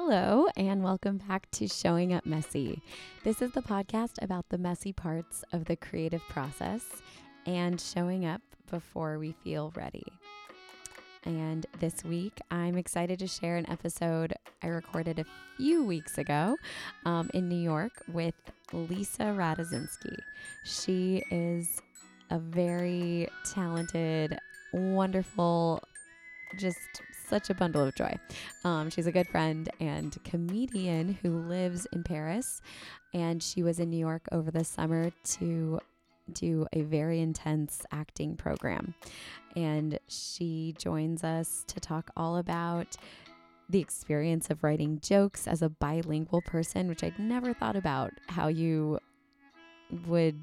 Hello, and welcome back to Showing Up Messy. This is the podcast about the messy parts of the creative process and showing up before we feel ready. And this week, I'm excited to share an episode I recorded a few weeks ago um, in New York with Lisa Radosinski. She is a very talented, wonderful, just such a bundle of joy. Um, she's a good friend and comedian who lives in Paris. And she was in New York over the summer to do a very intense acting program. And she joins us to talk all about the experience of writing jokes as a bilingual person, which I'd never thought about how you would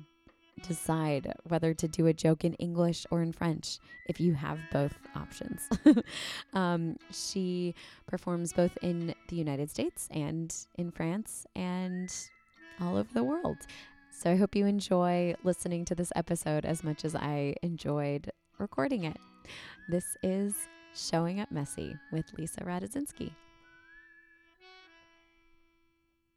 decide whether to do a joke in English or in French if you have both options. um, she performs both in the United States and in France and all over the world. So I hope you enjoy listening to this episode as much as I enjoyed recording it. This is Showing Up Messy with Lisa Radosinski.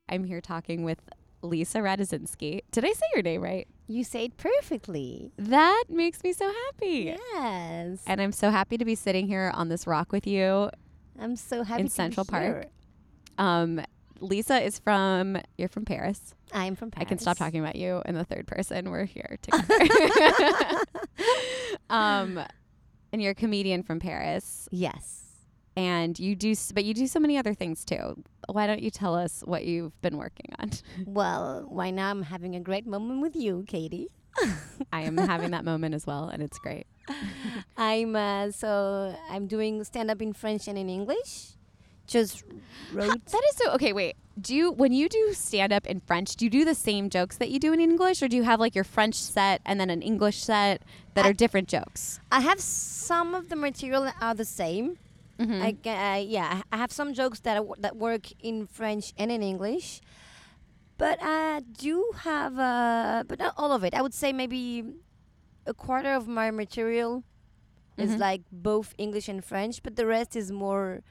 I'm here talking with Lisa Radosinski. Did I say your name right? You say it perfectly. That makes me so happy. Yes. And I'm so happy to be sitting here on this rock with you I'm so happy in to Central Park. Um, Lisa is from, you're from Paris. I'm from Paris. I can stop talking about you in the third person. We're here together. um, and you're a comedian from Paris. Yes. And you do, but you do so many other things too. Why don't you tell us what you've been working on? Well, right now I'm having a great moment with you, Katie. I am having that moment as well, and it's great. I'm uh, so I'm doing stand up in French and in English. Just wrote. That is so okay. Wait, do you when you do stand up in French, do you do the same jokes that you do in English, or do you have like your French set and then an English set that I- are different jokes? I have some of the material that are the same. Mhm. I uh, yeah, I have some jokes that w- that work in French and in English, but I do have uh, but not all of it. I would say maybe a quarter of my material is Mhm. like both English and French, but the rest is more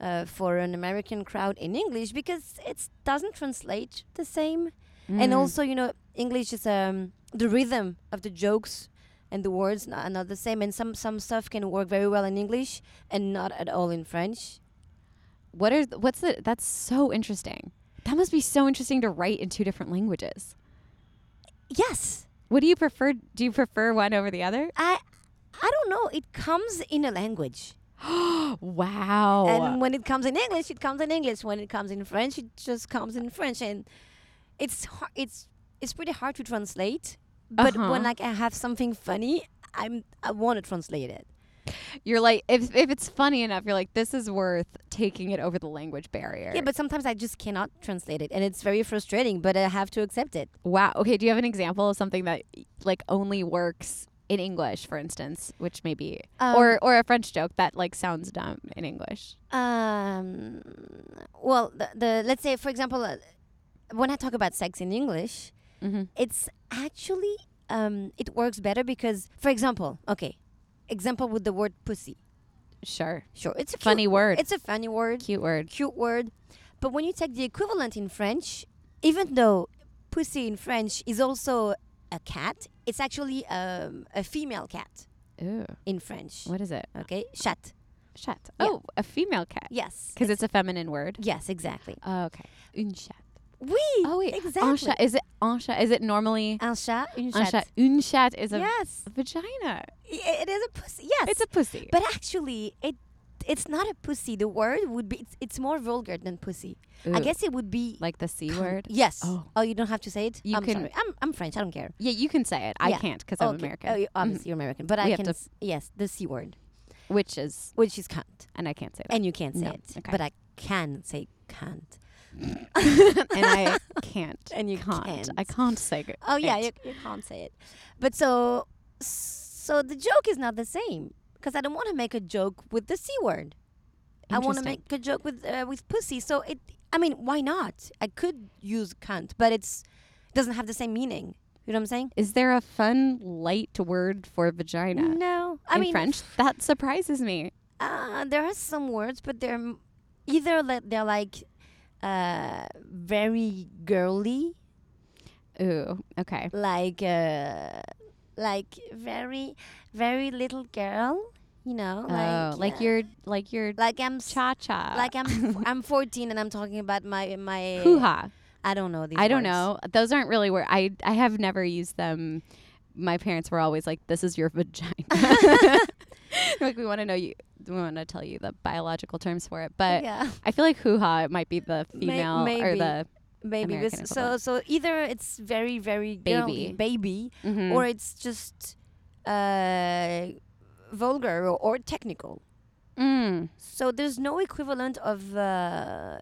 uh, for an American crowd in English because it doesn't translate the same. And Mm. also, you know, English is um the rhythm of the jokes and the words are not the same. And some some stuff can work very well in English and not at all in French. what are th- what's the that's so interesting. That must be so interesting to write in two different languages. Yes, What do you prefer? Do you prefer one over the other? I I don't know. It comes in a language, wow. and when it comes in English, it comes in English. When it comes in French, it just comes in French, and it's it's it's pretty hard to translate. But Uh-huh. when like I have something funny, I'm I want to translate it. you're like if if it's funny enough, you're like this is worth taking it over the language barrier. Yeah, but sometimes I just cannot translate it, and it's very frustrating. But I have to accept it. Wow. Okay. Do you have an example of something that like only works in English, for instance, which may be, Um, or or a French joke that like sounds dumb in English? Um, well, the, the let's say, for example, uh, when I talk about sex in English, Mm-hmm. it's actually um, it works better because, for example, okay, example with the word pussy. Sure. Sure, it's a Funny cute, word. It's a funny word, Cute word. cute word, but when you take the equivalent in French, even though pussy in French is also a cat, it's actually um, a female cat Ooh. in French. What is it? Okay, chat. Chat. Yeah. Oh, a female cat. Yes, Because it's a feminine word. yes, exactly. Oh, okay. Une chat. Oui. Oh wait. exactly. Un chat. Is it un chat? Is it normally Un chat, une un chat? Une chat is a yes, vagina. It is a pussy. Yes, It's a pussy. but actually, it it's not a pussy. The word would be it's, it's more vulgar than pussy. I guess it would be like the c word. Yes. Oh. Oh. you don't have to say it. You I'm can- Sorry. I'm I'm French. I don't care. Yeah, you can say it. I Yeah. can't because I'm American. Oh, you- mm-hmm. obviously you're American, but We I can. s- yes, the c word, Which is, which is cunt, and I can't say that. and you can't say No. it, Okay. but I can say cunt, and I can't. and you can't. can't. I can't say it. Oh yeah, you, you can't say it. But so so the joke is not the same because I don't want to make a joke with the c word. I want to make a joke with uh, with pussy. So it. I mean, why not? I could use cunt, but it's doesn't have the same meaning. You know what I'm saying? Is there a fun, light word for vagina No, I in mean French? That surprises me. Uh, there are some words, but they're either that they're like uh, very girly, Ooh, okay. like uh, like very very little girl. You know, oh, like like uh, you're like you're like I'm cha cha. like I'm I'm 14 and I'm talking about my my hoo ha. I don't know these. I don't know. Those aren't really where I I have never used them. My parents were always like, "This is your vagina." like we want to know you. We want to tell you the biological terms for it, but yeah, I feel like hoo ha it might be the May- female or maybe. the maybe. American so equivalent. so either it's very very girly, baby, mhm. or it's just uh, vulgar or, or technical. mm, So there's no equivalent of uh,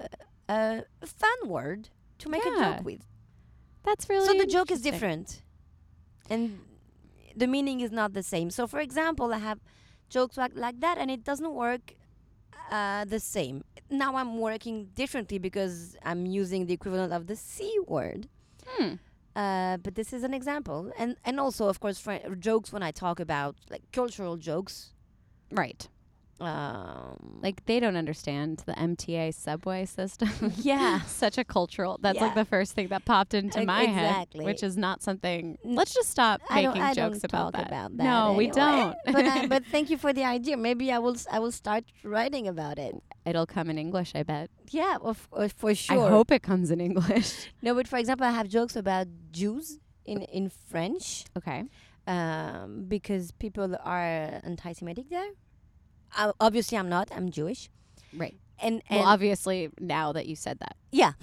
a fun word to make a joke with. that's really so the joke is different, and the meaning is not the same. So for example, I have jokes like like that, and it doesn't work uh, the same. Now I'm working differently because I'm using the equivalent of the c word. Hmm. Uh, but this is an example, and and also of course fri- jokes when I talk about like cultural jokes. Right. Um, Like they don't understand the MTA subway system. yeah, Such a cultural. That's Yeah. like the first thing that popped into my exactly. head, which is not something. Let's just stop I making I jokes about that. about that. no, we don't. but I, but thank you for the idea. Maybe I will I will start writing about it. It'll come in English, I bet. Yeah, of, of for sure. I hope it comes in English. No, but for example, I have jokes about Jews in in French okay. um, because people are anti-Semitic there. Uh, obviously, I'm not. I'm Jewish. Right. And, and Well, obviously, now that you said that. yeah,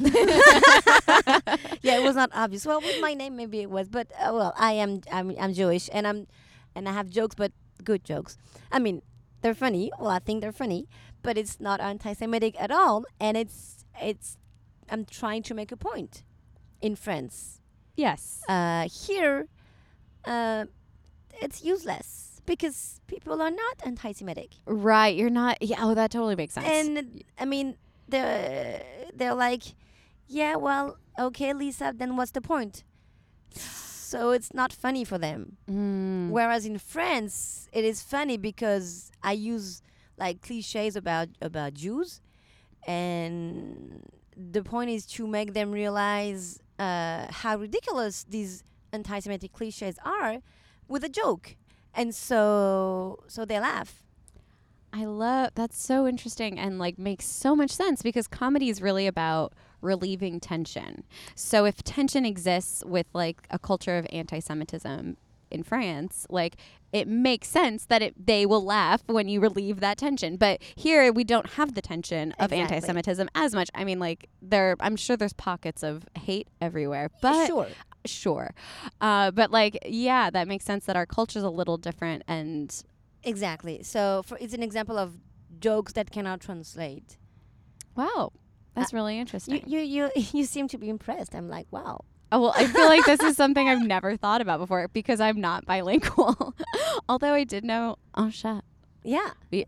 yeah, it was not obvious. Well, with my name, maybe it was, but uh, well, I am. I'm, I'm Jewish, and I'm, and I have jokes, but good jokes. I mean, they're funny. Well, I think they're funny, but it's not anti-Semitic at all, and it's it's. I'm trying to make a point in France. Yes. Uh, here, uh, it's useless because people are not anti-Semitic, right. You're not. Yeah. Oh, that totally makes sense. and I mean, they're they're like, yeah, well, okay, Lisa, then what's the point? So it's not funny for them. Mm. Whereas in France, it is funny because I use like cliches about about Jews, and the point is to make them realize uh, how ridiculous these anti-Semitic cliches are with a joke, and so so they laugh. I love that's so interesting and like makes so much sense because comedy is really about relieving tension. So if tension exists with like a culture of anti-Semitism in France, like it makes sense that it they will laugh when you relieve that tension. But here we don't have the tension of Exactly. anti-Semitism as much. I mean, like there, I'm sure there's pockets of hate everywhere, but sure, sure, uh, but like yeah, that makes sense that our culture's a little different and exactly. So for, it's an example of jokes that cannot translate. wow, that's uh, really interesting. You you you you seem to be impressed. I'm like, wow. Oh, well, I feel like this is something I've never thought about before because I'm not bilingual. Although I did know en chat. Yeah. Eh.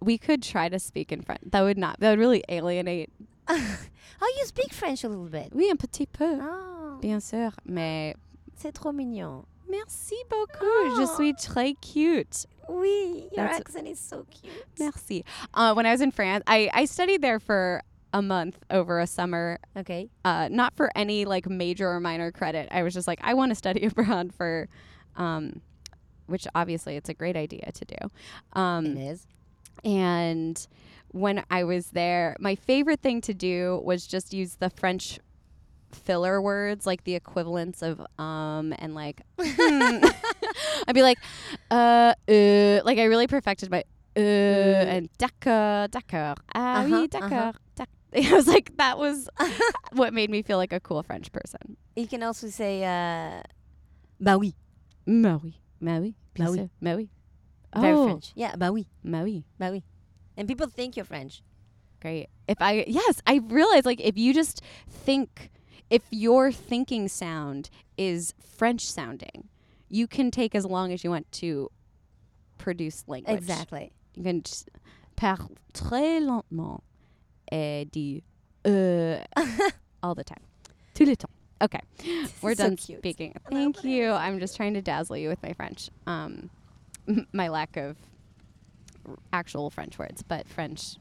We could try to speak in French. That would not. That would really alienate. oh, you speak French a little bit. Oui, un petit peu, Oh, bien sûr. Mais c'est trop mignon. merci beaucoup. Je Oh. suis très cute. Oui, your That's- accent is so cute. Merci. Uh, when I was in France, I I studied there for a month over a summer. Okay. Uh, not for any like major or minor credit. I was just like, I want to study abroad for, um, which obviously it's a great idea to do. Um, it is. And when I was there, my favorite thing to do was just use the French filler words, like the equivalents of um and like. hmm. I'd be like, uh, uh, like I really perfected my uh and d'accord, d'accord, ah Uh-huh, oui, d'accord. d'ac- I was like, that was what made me feel like a cool French person. You can also say, uh, bah oui. Bah oui, bah oui, Bah oui. sûr, bah oui. Very Oh, French. Yeah, bah oui. bah oui. Bah oui. And people think you're French. Great. If I yes, I realize like if you just think if your thinking sound is French sounding, you can take as long as you want to produce language. Exactly. You can just parle très lentement et dire euh all the time. Tout le temps. Okay. We're done cute. speaking. Thank you. I'm just trying to dazzle you with my French. Um my lack of r- actual French words, but French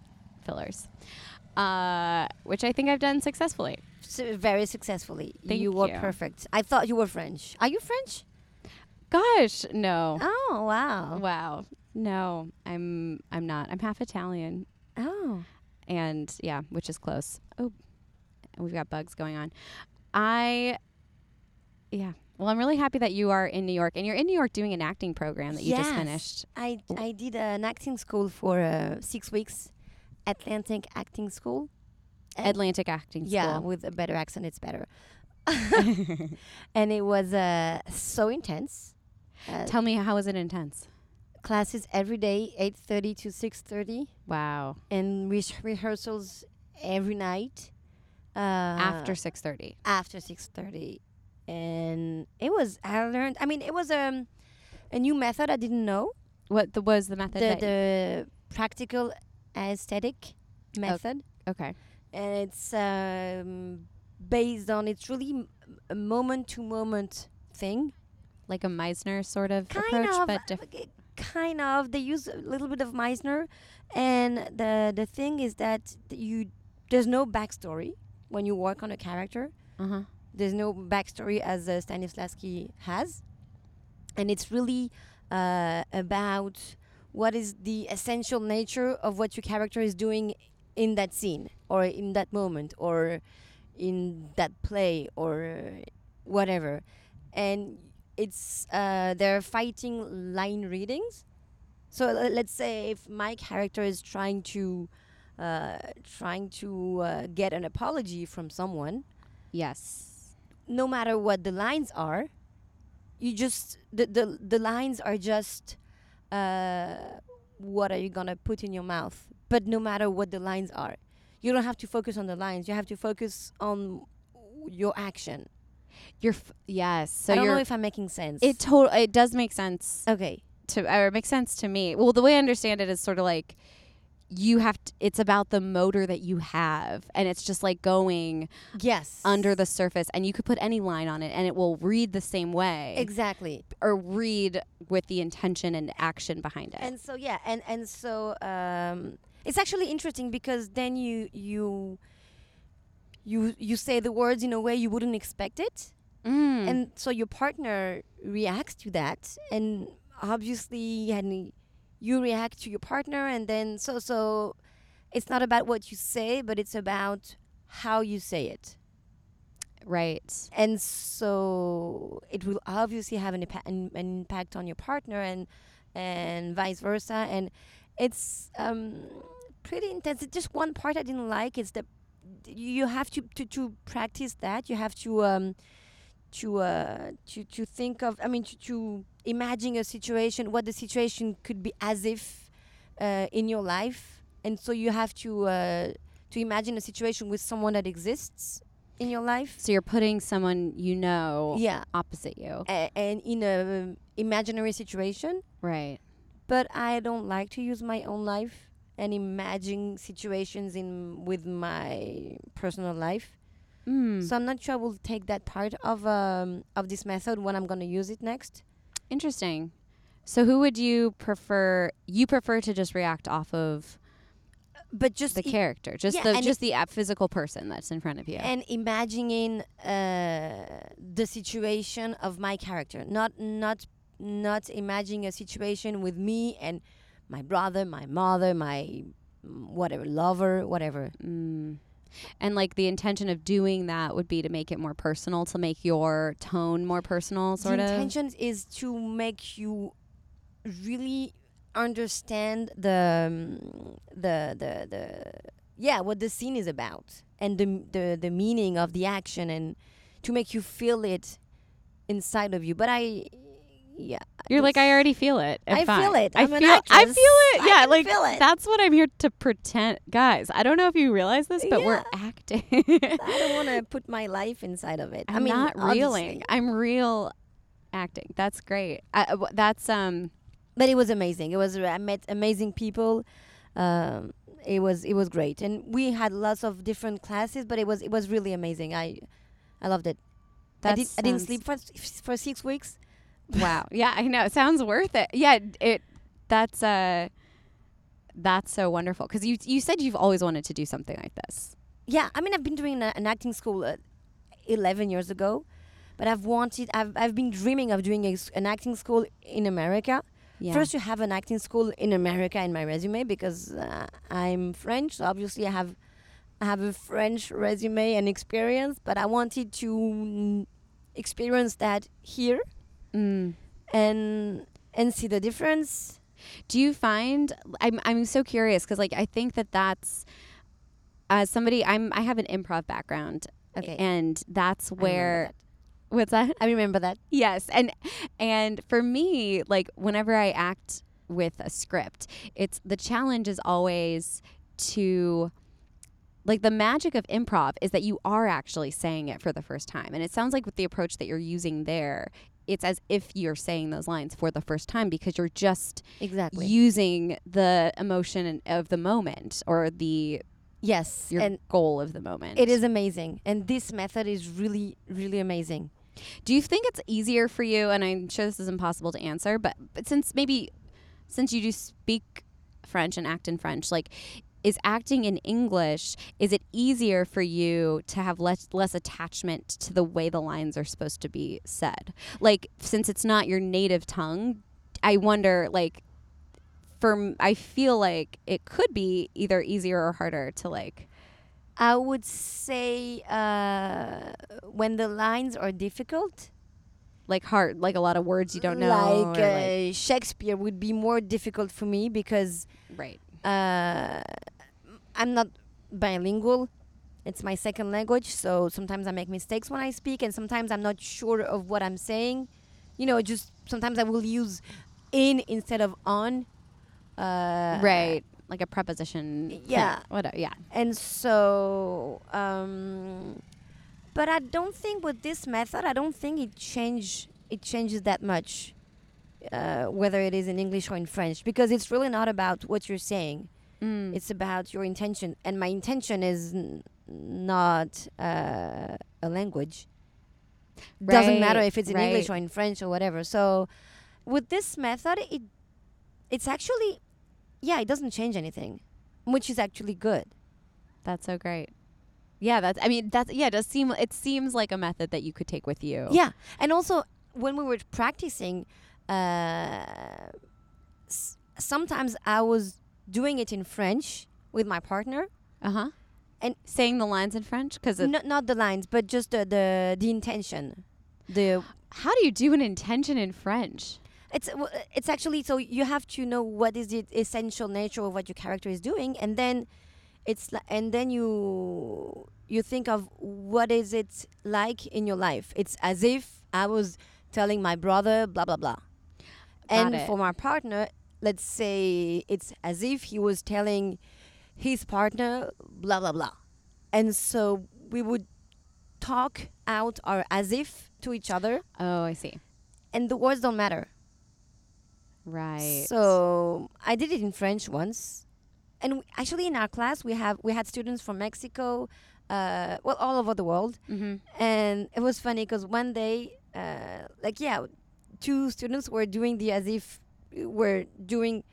fillers. uh, which I think I've done successfully. Very successfully. Thank you were you. perfect. I thought you were French. Are you French? Gosh, no. Oh wow. Wow. No, I'm I'm not. I'm half Italian Oh. and yeah, which is close. Oh, we've got bugs going on. I yeah. Well, I'm really happy that you are in New York and you're in New York doing an acting program that you just finished. I I did an acting school for uh, six weeks, Atlantic Acting School. Atlantic Acting Yeah, School. with a better accent, it's better. and it was uh, so intense. Uh, Tell me how was it intense? classes every day, eight thirty to six thirty, Wow. and re- rehearsals every night. Uh, After 6:30. after six thirty, and it was I learned. I mean, it was um, a new method I didn't know. What the, was the method The that the practical aesthetic method. Okay. And it's um, based on it's really a moment to moment thing. Like a Meisner sort of kind approach of but diff- uh, kind of. They use a little bit of meisner and the the thing is that you there's no backstory when you work on a character. Uh-huh. there's no backstory as uh, stanislavski has. And it's really uh, about what is the essential nature of what your character is doing in that scene or in that moment or in that play or whatever and it's uh, they're fighting line readings so uh, let's say if my character is trying to uh, trying to uh, get an apology from someone Yes. no matter what the lines are, you just the the, the lines are just uh, what are you gonna put in your mouth. But no matter what the lines are, you don't have to focus on the lines. You have to focus on your action. You're f- yes. So I don't know if I'm making sense. it total it does make sense okay. to or it makes sense to me. Well, the way I understand it is sort of like you have to, it's about the motor that you have and it's just like going Yes. under the surface and you could put any line on it and it will read the same way exactly. or read with the intention and action behind it. And so yeah, and and so um, it's actually interesting because then you you you you say the words in a way you wouldn't expect it. Mm. and so your partner reacts to that and obviously and you react to your partner and then so so it's not about what you say but it's about how you say it right. and so it will obviously have an, an impact on your partner and and vice versa and it's um, pretty intense. It's just one part i didn't like is that you have to, to, to practice that. You have to um, to uh, to to think of i mean to, to imagine a situation what the situation could be as if uh, in your life. And so you have to uh, to imagine a situation with someone that exists in your life. So you're putting someone you know yeah. opposite you. a- and in a um, imaginary situation. Right. But i don't like to use my own life and imagine situations in with my personal life Mm. so i'm not sure i will take that part of um of this method when i'm going to use it next Interesting. So who would you prefer? You prefer to just react off of but just the character, just yeah, the just the physical person that's in front of you. and imagining uh, the situation of my character not not not imagining a situation with me and my brother my mother my mm, whatever lover whatever Mm. And like the intention of doing that would be to make it more personal, to make your tone more personal, sort the of. intention is to make you really understand the um, the the the yeah what the scene is about and the the the meaning of the action and to make you feel it inside of you but i yeah You're like, I already feel it. I fine. feel it. I I'm feel. I feel it. Yeah, like feel it. that's what I'm here to pretend, guys. I don't know if you realize this, but we're acting. i don't want to put my life inside of it I'm i mean not reeling. obviously. I'm real acting. That's great. I, uh, that's um. but it was amazing. It was I met amazing people. Um, it was it was great, and we had lots of different classes. But it was it was really amazing. I I loved it. I, did, I didn't sleep for for six weeks. Wow. Yeah, I know. It sounds worth it. Yeah. It. That's uh. That's so wonderful because you you said you've always wanted to do something like this. Yeah, I mean, I've been doing a, an acting school uh, 11 years ago, but I've wanted, I've, I've been dreaming of doing a an acting school in America. Yeah. First, you have an acting school in America in my resume because uh, I'm French, so obviously I have, I have a French resume and experience, but I wanted to mm, experience that here Mm. and and see the difference. Do you find I'm I'm so curious because like I think that that's as somebody I'm I have an improv background Okay, and that's where that. what's that? I remember that. Yes, and and for me, like whenever I act with a script, it's the challenge is always to like the magic of improv is that you are actually saying it for the first time. And it sounds like with the approach that you're using there, it's as if you're saying those lines for the first time because you're just Exactly. using the emotion of the moment or the yes, your and goal of the moment. it is amazing. And this method is really, really amazing. Do you think it's easier for you? And I'm sure this is impossible to answer, but but since maybe since you do speak French and act in French, like is acting in English is it easier for you to have less less attachment to the way the lines are supposed to be said? Like since it's not your native tongue, I wonder like for m- I feel like it could be either easier or harder to like I would say uh, when the lines are difficult, like hard like a lot of words you don't know like, uh, Shakespeare would be more difficult for me because right uh, I'm not bilingual. It's my second language, so sometimes I make mistakes when I speak, and sometimes I'm not sure of what I'm saying. You know, just sometimes I will use in instead of on. Uh, right like a preposition thing. Yeah. whatever yeah and so um but i don't think with this method i don't think it change it changes that much uh, whether it is in english or in french because it's really not about what you're saying Mm. it's about your intention and my intention is n- not uh, a language doesn't matter if it's in english or in french or whatever so with this method it it's actually yeah it doesn't change anything which is actually good That's so great. Yeah, that's. I mean, that's. Yeah, it does seem. It seems like a method that you could take with you. Yeah, and also when we were practicing, uh, s- sometimes I was doing it in French with my partner, Uh huh. And- saying the lines in French because not not the lines, but just the the, the intention. The how do you do an intention in French? it's w- it's actually so you have to know what is the essential nature of what your character is doing, and then it's li- and then you you think of what is it like in your life. It's as if I was telling my brother blah blah blah, and it. for my partner, let's say it's as if he was telling his partner blah blah blah, and so we would talk out our as if to each other, Oh, I see. and the words don't matter. Right. So I did it in French once, and w actually in our class we have we had students from Mexico, uh, well all over the world, mm-hmm. and it was funny because one day, uh, like yeah, two students were doing the as if were doing,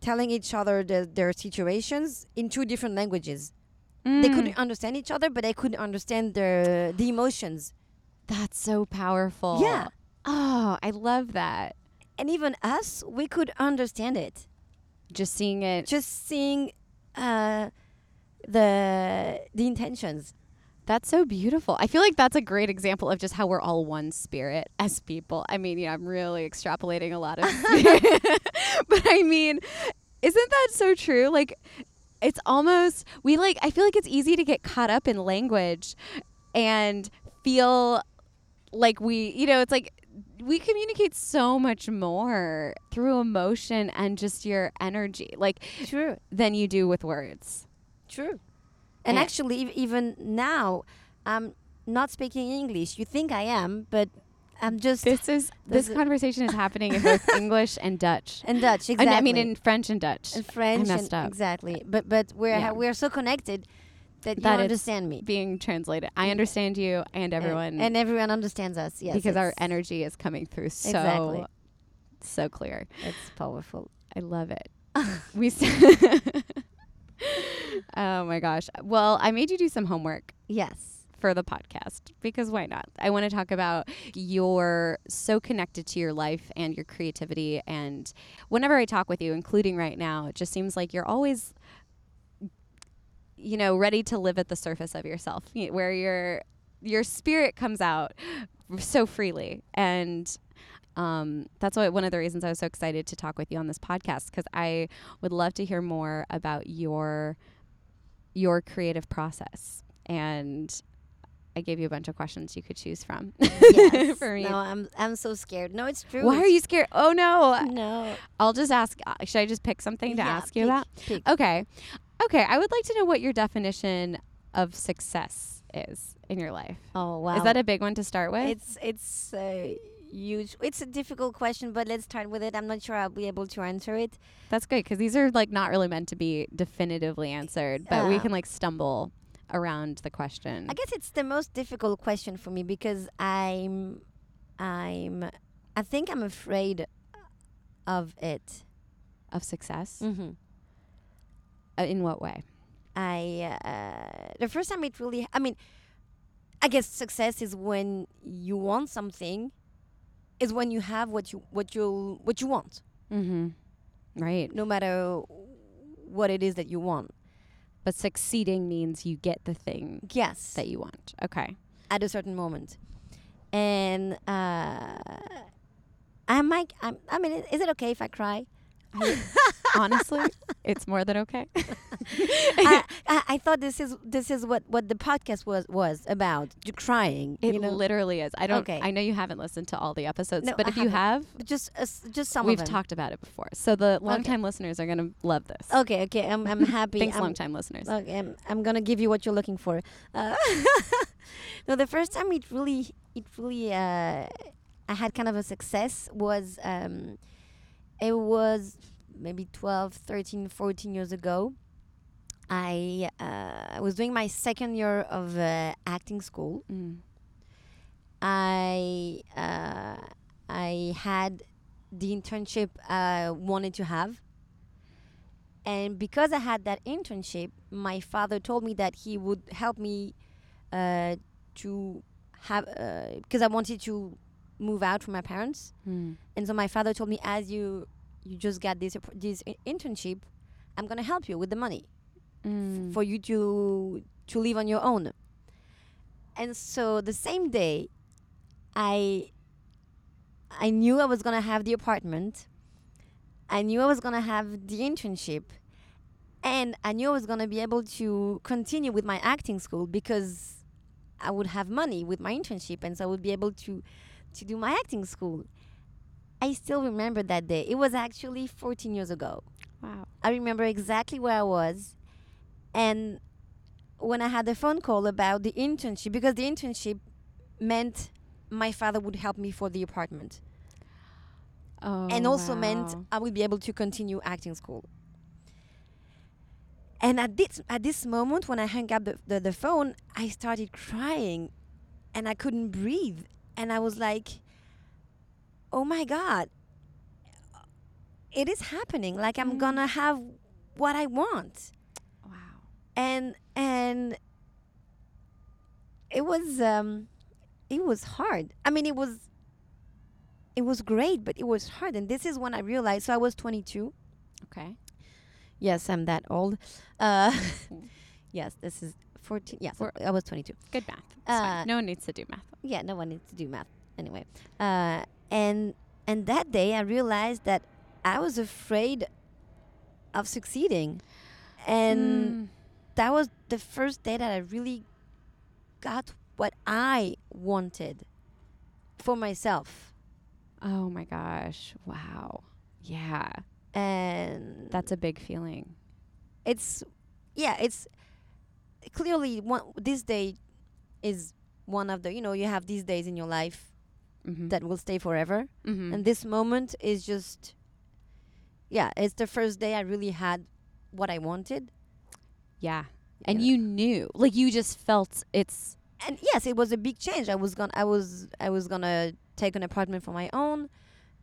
telling each other the, their situations in two different languages. They Mm. couldn't understand each other, but they couldn't understand their the emotions. That's so powerful. Yeah. Oh, I love that. And even us, we could understand it. Just seeing it. just seeing uh, the the intentions. That's so beautiful. I feel like that's a great example of just how we're all one spirit as people. I mean, yeah, I'm really extrapolating a lot of but I mean, isn't that so true? Like it's almost we like I feel like it's easy to get caught up in language and feel like we, you know, it's like we communicate so much more through emotion and just your energy like True, than you do with words. true. And Yeah. actually, even now, I'm not speaking English. You think I am, but I'm just This is this conversation is happening in both English and Dutch. in Dutch. And Exactly. I mean in French and Dutch. in French. messed and up. Exactly. But but we're Yeah. we're so connected that, That you understand me. being translated. I understand you and And- everyone and, everyone understands us. Yes, because our energy is coming through so Exactly. so clear. It's powerful. I love it. we. oh my gosh. Well, I made you do some homework Yes. for the podcast because why not? I want to talk about you're so connected to your life and your creativity. And whenever I talk with you, including right now, it just seems like you're always, you know, ready to live at the surface of yourself, where your your spirit comes out so freely. And um, that's why one of the reasons I was so excited to talk with you on this podcast because I would love to hear more about your your creative process and I gave you a bunch of questions you could choose from. yes. For me. No, I'm I'm so scared. No, it's true. Why are you scared? Oh no. No. I'll just ask uh, should I just pick something to Yeah, ask you pick- about? pick. Okay. Okay, I would like to know what your definition of success is in your life. Oh wow. Is that a big one to start with? It's it's a huge. It's a difficult question, but let's start with it. I'm not sure I'll be able to answer it. That's good because these are like not really meant to be definitively answered, but we Uh, can like stumble around the question I guess it's the most difficult question for me because I'm, I'm, I think I'm afraid of it. of success. Mm-hmm. Uh, in what way? I uh, the first time it really. I mean, I guess success is when you want something. Is when you have what you what you what you want, Mm-hmm. Right. no matter what it is that you want. But succeeding means you get the thing Yes. that you want. Okay. at a certain moment. And uh, I might. I'm, I mean, is it okay if I cry? Honestly, it's more than okay. I, I, I thought this is this is what, what the podcast was was about. Crying, It you know. literally is. I don't. Okay. I know you haven't listened to all the episodes, No, but I if you have, just uh, just some we've talked about it before. So the longtime listeners are gonna love this. Okay, okay. I'm I'm happy. Thanks, I'm, longtime listeners. Okay, I'm, I'm gonna give you what you're looking for. Uh, no, the first time it really, it really, uh, I had kind of a success was, um, it was maybe 12, 13, 14 years ago. I uh, was doing my second year of uh, acting school. Mm. I uh, I had the internship I wanted to have. And because I had that internship, my father told me that he would help me uh, to have because I wanted to move out from my parents. Mm. And so my father told me, as you you just got this this internship, I'm gonna help you with the money Mm. for you to to live on your own. And so the same day, I I knew I was gonna have the apartment. I knew I was gonna have the internship, and I knew I was gonna be able to continue with my acting school because I would have money with my internship, and so I would be able to to do my acting school. I still remember that day. It was actually 14 years ago. wow. I remember exactly where I was. And when I had the phone call about the internship, because the internship meant my father would help me for the apartment, Oh, and also meant. I would be able to continue acting school. And at this at this moment, when I hung up the, the, the phone, I started crying, and I couldn't breathe, and I was like, "Oh my god, it is happening! Like I'm Mm. gonna have what I want." And and it was um it was hard i mean it was it was great but it was hard and this is when i realized so i was 22 Okay. yes i'm that old uh yes this is 14 yes i was 22 Good math. Uh, no one needs to do math. yeah no one needs to do math anyway uh and and that day i realized that i was afraid of succeeding and Mm. That was the first day that I really got what I wanted for myself. Oh my gosh. Wow. Yeah. And That's a big feeling. it's yeah, it's clearly one this day is one of the you know, you have these days in your life Mm-hmm. that will stay forever. mm-hmm. And this moment is just yeah, it's the first day I really had what I wanted. Yeah. And you knew, like you just felt it's and yes, it was a big change. I was gonna, I was, I was gonna take an apartment for my own.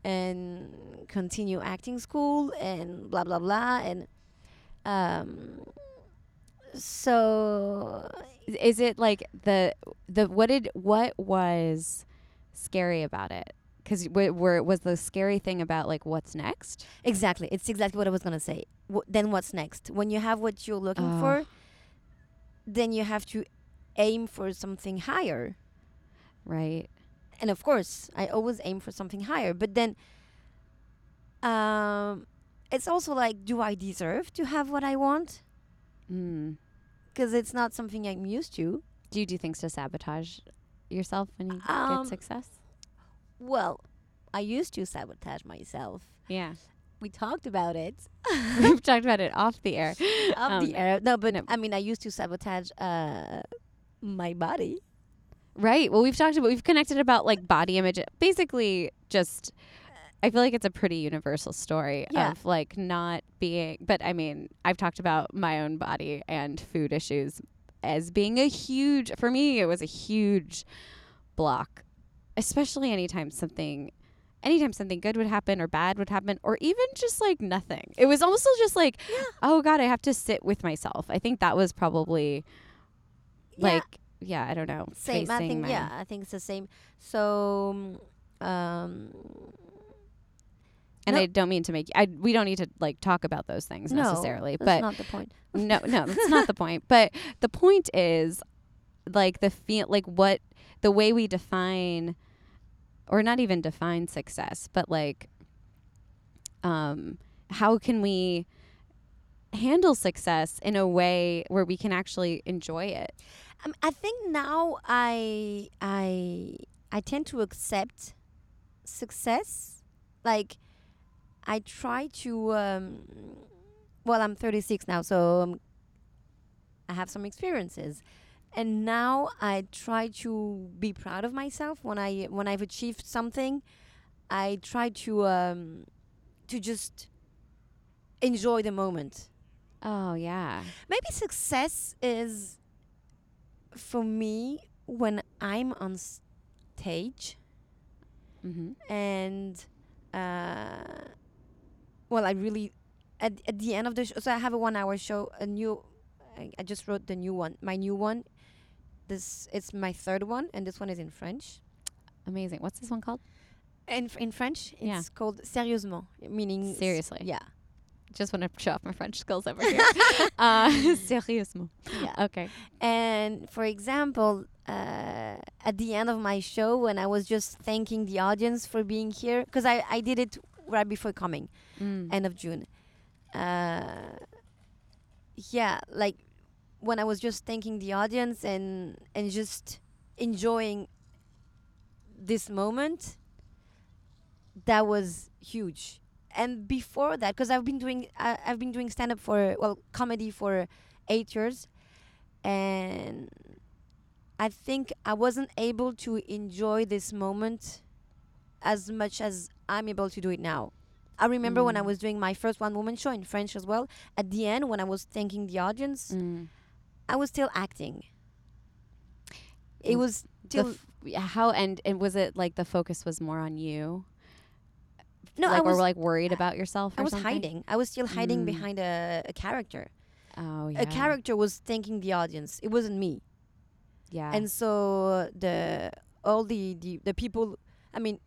and continue acting school and blah blah blah and um so Is it like the the what did what was scary about it? Because w- were was the scary thing about like what's next? exactly it's exactly what i was gonna say w- then what's next when you have what you're looking Oh. for then you have to aim for something higher Right. and of course i always aim for something higher but then um it's also like do i deserve to have what i want Mm. because it's not something i'm used to Do you do things to sabotage yourself when you Um, get success? Well i used to sabotage myself Yeah. we talked about it We've talked about it off the air. off Um, the air no but no. i mean i used to sabotage uh my body Right. Well, we've talked about we've connected about like body image. Basically, just I feel like it's a pretty universal story Yeah. of like not being. But I mean, I've talked about my own body and food issues as being a huge for me. It was a huge block, especially anytime something. Anytime something good would happen or bad would happen, or even just like nothing. It was also just like, oh God, I have to sit with myself. I think that was probably Yeah. like yeah i don't know same i think my- yeah i think it's the same so um and No. i don't mean to make i we don't need to like talk about those things no necessarily that's but not the point no no that's not the point but the point is like the feel like what the way we define or not even define success but like um how can we handle success in a way where we can actually enjoy it Um, I think now I I I tend to accept success. Like I try to. Um, well, I'm 36 now, so um, I have some experiences, and now I try to be proud of myself when I when I've achieved something. I try to um, to just enjoy the moment. oh yeah Maybe success is for me when I'm on stage mm-hmm. and uh, well, I really at at the end of the show. So I have a one hour show, a new. I, I just wrote the new one, my new one. This it's my third one, and this one is in French. amazing what's this one called In in French, it's Yeah. called sérieusement, meaning Seriously. Yeah, just want to show off my french skills over here uh sérieusement yeah. okay And for example, uh, at the end of my show, when I was just thanking the audience for being here, because I, I did it right before coming, Mm. end of June. Uh, yeah, like when I was just thanking the audience and and just enjoying this moment, that was huge. And before that, because I've been doing I've been doing stand up for well comedy for eight years, and I think I wasn't able to enjoy this moment as much as I'm able to do it now. I remember when I Mm. was doing my first one woman show in French as well. At the end, when I was thanking the audience, Mm. I was still acting. It Mm. was still f- how and and was it like the focus was more on you? no. like I was like worried about yourself. I was something? hiding. I was still hiding Mm. behind a, a character. Oh yeah. A character was thanking the audience. It wasn't me. Yeah. and so the all the the, the people i mean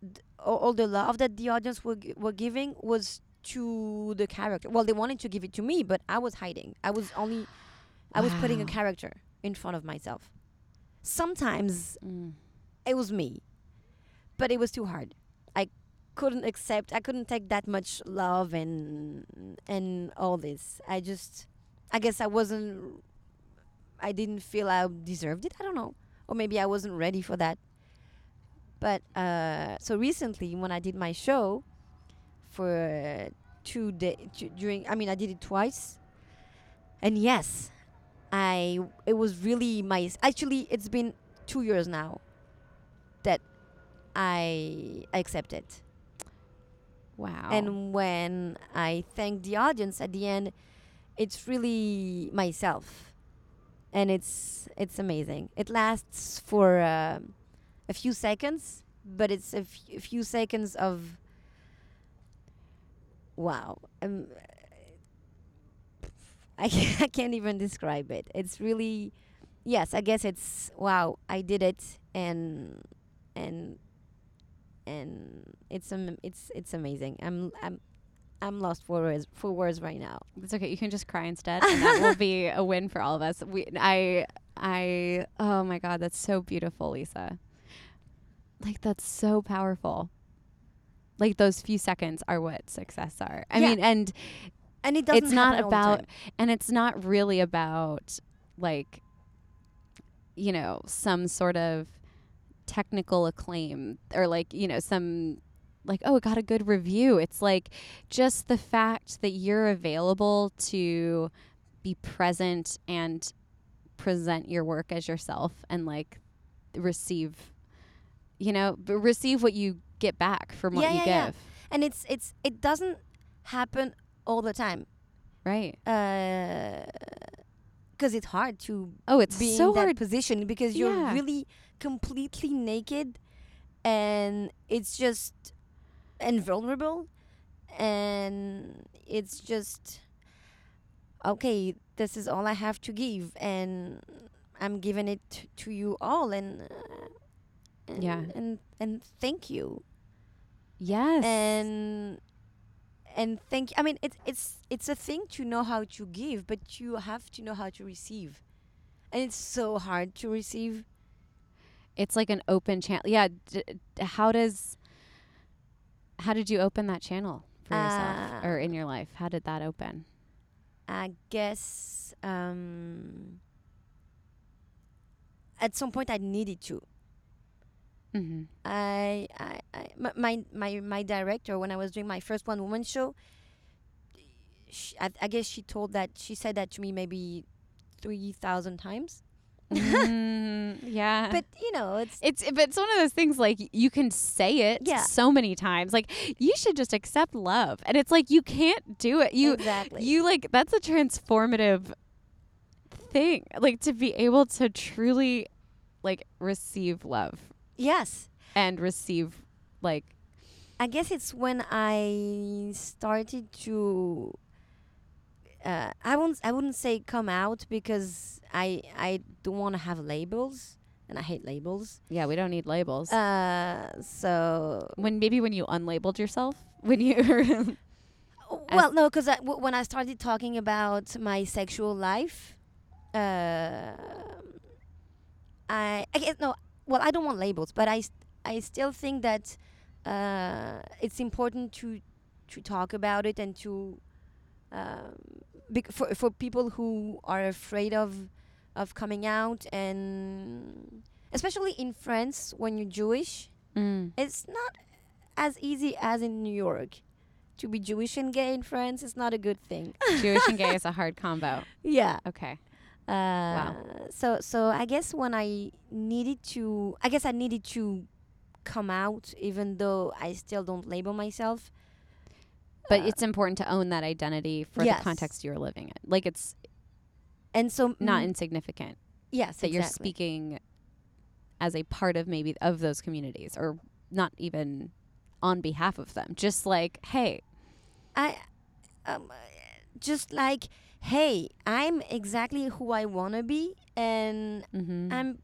th- all, all the love that the audience were gi- were giving was to the character well they wanted to give it to me but i was hiding i was only i was putting a Wow. character in front of myself. Sometimes Mm. it was me but it was too hard. I couldn't accept i couldn't take that much love and and all this. I just i guess i wasn't i didn't feel i deserved it i don't know. Or maybe i wasn't ready for that. But uh so recently when i did my show for two days during i mean i did it twice. And yes i it was really my actually it's been two years now that I accepted. Wow. And when I thank the audience at the end, it's really myself, and it's it's amazing. It lasts for um a few seconds, but it's a, f- a few seconds of wow. Um, I can't, I can't even describe it. It's really yes. I guess it's wow. I did it, and and and it's um it's it's amazing. I'm I'm I'm lost for words for words right now. It's okay. You can just cry instead, and that will be a win for all of us. We, I, I. Oh my God, that's so beautiful, Lisa. Like that's so powerful. Like those few seconds are what success are. I Yeah. mean, and And it doesn't. it's not happen all the about, and it's not really about like, you know, some sort of technical acclaim or like you know some like oh it got a good review it's like just the fact that you're available to be present and present your work as yourself and like receive you know b- receive what you get back from what you yeah, yeah. give and it's it's it doesn't happen all the time. Right. Because it's hard to oh it's be so in that hard. position because you're Yeah. really completely naked and it's just and vulnerable and it's just okay this is all i have to give and i'm giving it t- to you all and, uh, and Yeah. and and thank you. Yes. And and thank you. i mean it's it's it's a thing to know how to give but you have to know how to receive. And it's so hard to receive. It's like an open channel yeah d- d- how does how did you open that channel for yourself or Uh, in your life? How did that open? I guess um at some point i needed to mm-hmm. I, I, I my, my, my director when I was doing my first one woman show, sh I, I guess she told that she said that to me maybe three thousand times. mm, yeah But you know, it's it's but it's one of those things like you can say it Yeah. so many times like you should just accept love and it's like you can't do it you exactly you like that's a transformative thing like to be able to truly like receive love yes. and receive like I guess it's when I started to. Uh, I won't. I wouldn't say come out because I I don't want to have labels and I hate labels. yeah we don't need labels Uh, so when maybe when you unlabeled yourself when you well, no, because w- when I started talking about my sexual life, uh, I I guess no. Well, I don't want labels, but I st- I still think that uh, it's important to to talk about it and to um, bec- for for people who are afraid of of coming out and especially in France when you're Jewish, mm. it's not as easy as in New York. To be Jewish and gay in France is not a good thing. jewish and gay is a hard combo yeah. okay Uh, So so I guess when I needed to, I guess I needed to come out, even though I still don't label myself. but Uh, it's important to own that identity for Yes. the context you're living in like it's and so not insignificant yes that you're speaking as a part of maybe of those communities or not even on behalf of them just like hey I um, just like hey, I'm exactly who I wanna be, and mm-hmm. I'm.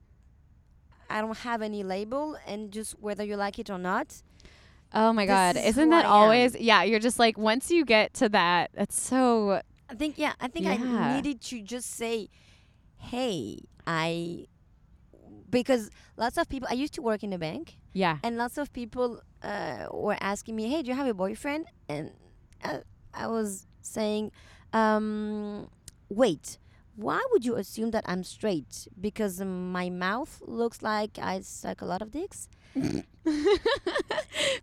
I don't have any label, and just whether you like it or not, oh my god is isn't that I always yeah you're just like once you get to that it's so I think yeah, I think Yeah. I needed to just say, "Hey, I," because lots of people. I used to work in a bank, yeah and lots of people uh, were asking me, "Hey, do you have a boyfriend?" And I, I was saying, um, "Wait, why would you assume that I'm straight? Because my mouth looks like I suck a lot of dicks."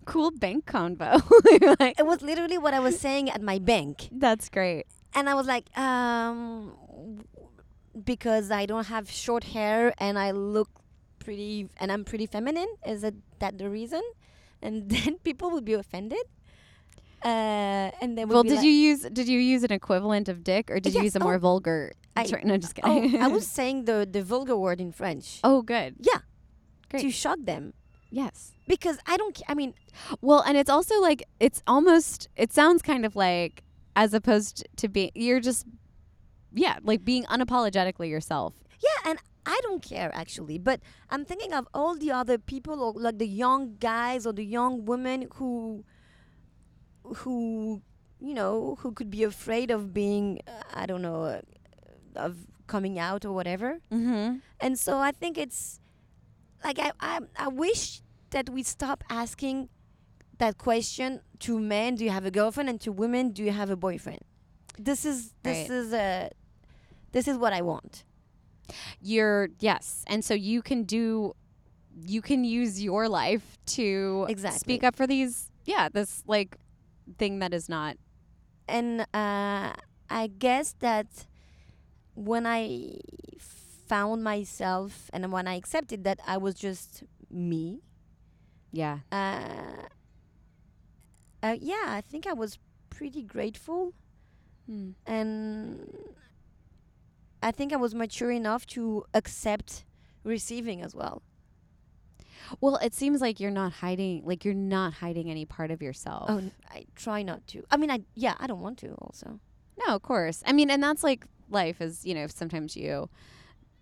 cool bank convo like, It was literally what I was saying at my bank. that's great and I was like, um, because I don't have short hair and I look pretty and I'm pretty feminine. Is it that the reason? And then people would be offended. Uh, and would well did like, you use did you use an equivalent of dick or did you use a oh, more vulgar I- term? no just Oh, kidding I was saying the the vulgar word in French. oh good Yeah, great to shock them. Yes. because I don't. I mean, Well, and it's also like it's almost it sounds kind of like as opposed to being you're just yeah, like being unapologetically yourself. yeah, and I don't care actually. But I'm thinking of all the other people, or like the young guys or the young women who, who, you know, who could be afraid of being, uh, I don't know, uh, of coming out or whatever. Mm-hmm. And so I think it's like I, I I wish that we stop asking that question to men, do you have a girlfriend? And to women, do you have a boyfriend? This is this Right. is a this is what I want. You're yes, and so you can do you can use your life to Exactly. speak up for these yeah, this like thing that is not And uh, I guess that when I found myself and when I accepted that I was just me, yeah. uh, uh, yeah, I think I was pretty grateful Hmm. and I think I was mature enough to accept receiving as well. Well, it seems like you're not hiding like you're not hiding any part of yourself. Oh, n- I try not to. I mean, I yeah, I don't want to. Also, No, of course. I mean, and that's like life is, you know, sometimes you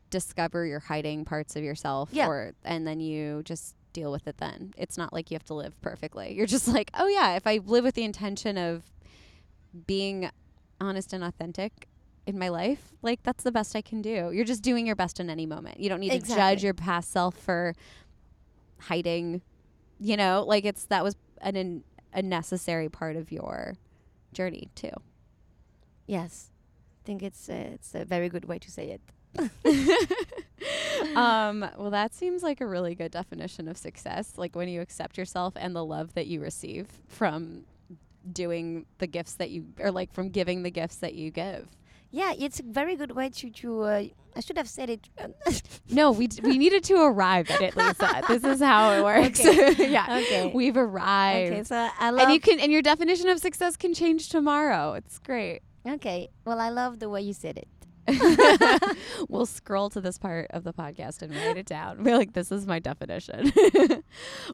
discover you're hiding parts of yourself Yeah. or and then you just deal with it then. It's not like you have to live perfectly. You're just like, "Oh yeah, if I live with the intention of being honest and authentic in my life, like that's the best I can do." You're just doing your best in any moment. You don't need to judge your past self for hiding, you know, like it's that was an, an a necessary part of your journey too. yes, I think it's uh, it's a very good way to say it. um, well, that seems like a really good definition of success. Like when you accept yourself and the love that you receive from doing the gifts that you, or like from giving the gifts that you give. Yeah, it's a very good way to to. Uh, I should have said it. No, we d- we needed to arrive at it, Lisa. this is how it works. Okay. yeah, Okay. we've arrived. okay, so I love. and you can, and your definition of success can change tomorrow. It's great. okay, well, I love the way you said it. we'll scroll to this part of the podcast and write it down. We're like, this is my definition.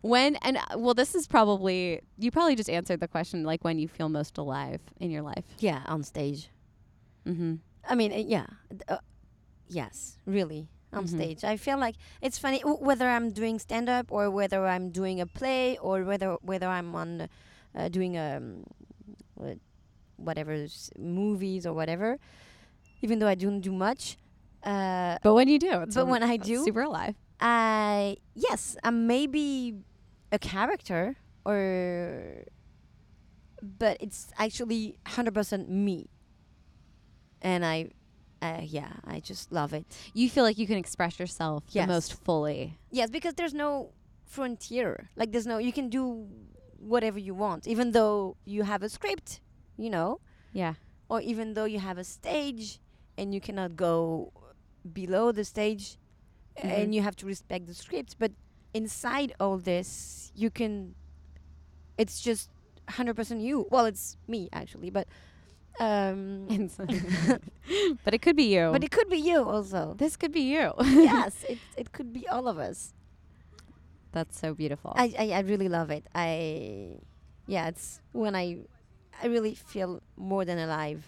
when and uh, well, this is probably you probably just answered the question like when you feel most alive in your life. Yeah, on stage. Mm-hmm. I mean, uh, yeah, uh, yes, really on Mhm. stage. I feel like it's funny w- whether I'm doing stand up or whether I'm doing a play or whether whether I'm on uh, doing um whatever movies or whatever. Even though I don't do much, uh, But when you do, it's but a- when I do, super alive. I yes, I'm maybe a character or but it's actually 100% me. And I uh, yeah, I just love it. You feel like you can express yourself Yes. the most fully. Yes, because there's no frontier. Like there's no you can do whatever you want even though you have a script, you know, Yeah. or even though you have a stage and you cannot go below the stage Mhm. and you have to respect the script but inside all this you can it's just 100% you well it's me actually but um but it could be you. but it could be you also this could be you. yes it, it could be all of us That's so beautiful. I, I i really love it i yeah it's when i i really feel more than alive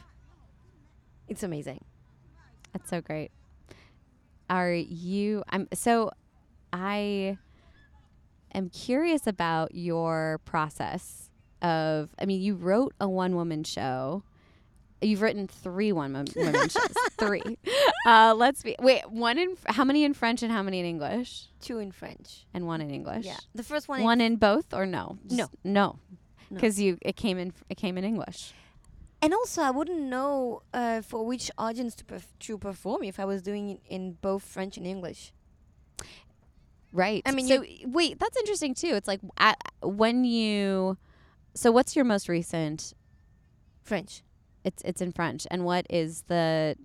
it's amazing That's so great. Are you I'm so I am curious about your process of I mean you wrote a one woman show. You've written three one shows. Three. Uh let's be Wait, one in how many in French and how many in English? two in french And one in English. yeah the first one, One in both or no? No. Just- No. No. Cuz you it came in it came in English. And also, I wouldn't know uh, for which audience to perf- to perform if I was doing it in both French and English. Right. I mean, so wait, that's interesting too. It's like at, when you. So what's your most recent? French. It's it's in French, and what is the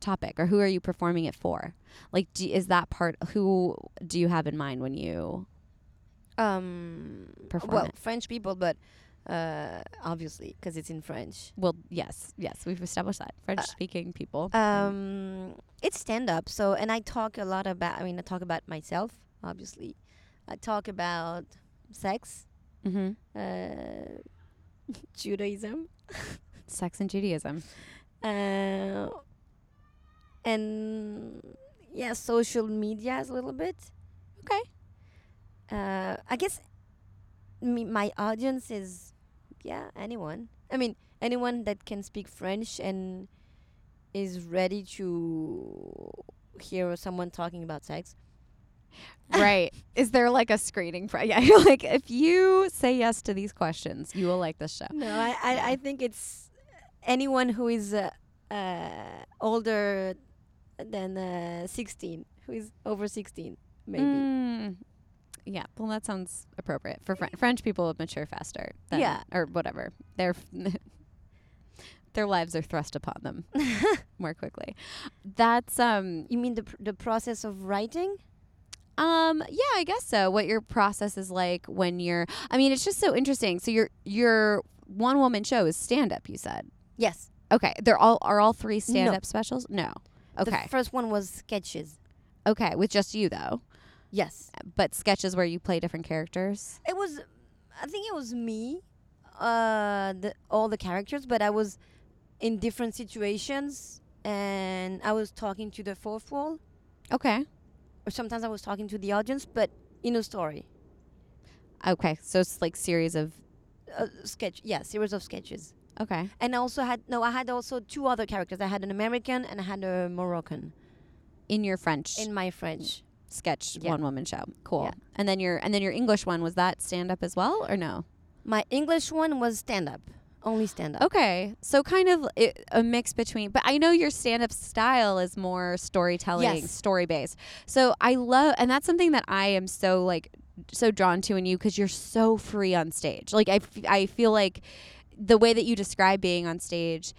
topic, or who are you performing it for? Like, do, is that part? Who do you have in mind when you? Um, Perform well, it. French people, but uh, obviously because it's in French. Well, yes, yes, we've established that French speaking people. Um, it's stand up. So, and I talk a lot about. I mean, I talk about myself, obviously. I talk about sex, Mm-hmm. uh, Judaism, Sex and Judaism. uh, and yeah, social media is a little bit. Okay. Uh, I guess me, my audience is yeah anyone. I mean anyone that can speak French and is ready to hear someone talking about sex. right. Is there like a screening? Pro- yeah. Like, if you say yes to these questions, you will like this show. No, I, I. I think it's anyone who is uh, uh, older than uh, 16, who is over 16, maybe. Mm, yeah. Well, that sounds appropriate for Fren- French people. Mature faster. Than, Yeah. Or whatever. Their their lives are thrust upon them more quickly. That's um You mean the pr- the process of writing? Um, yeah, I guess so. What your process is like when you're I mean, it's just so interesting. So your your one woman show is stand up, you said. Yes. Okay. They're all are all three stand up specials? No. Okay. The first one was sketches. okay, with just you though. Yes. But sketches where you play different characters. It was, I think it was me, uh, the, all the characters, but I was in different situations and I was talking to the fourth wall, Okay. or sometimes I was talking to the audience, but in a story. Okay. So it's like series of A sketch, yeah, series of sketches. Okay. And I also had, no, I had also two other characters. I had an American and I had a Moroccan In your French in my French. sketch Yeah. one woman show. Cool. Yeah. And then your and then your English one was that stand up as well or no? My English one was stand up, only stand up. Okay, so kind of a mix between, but I know your stand-up style is more storytelling, Yes. story based. So I love, and that's something that I am so like so drawn to in you because you're so free on stage. Like I, f- I feel like the way that you describe being on stage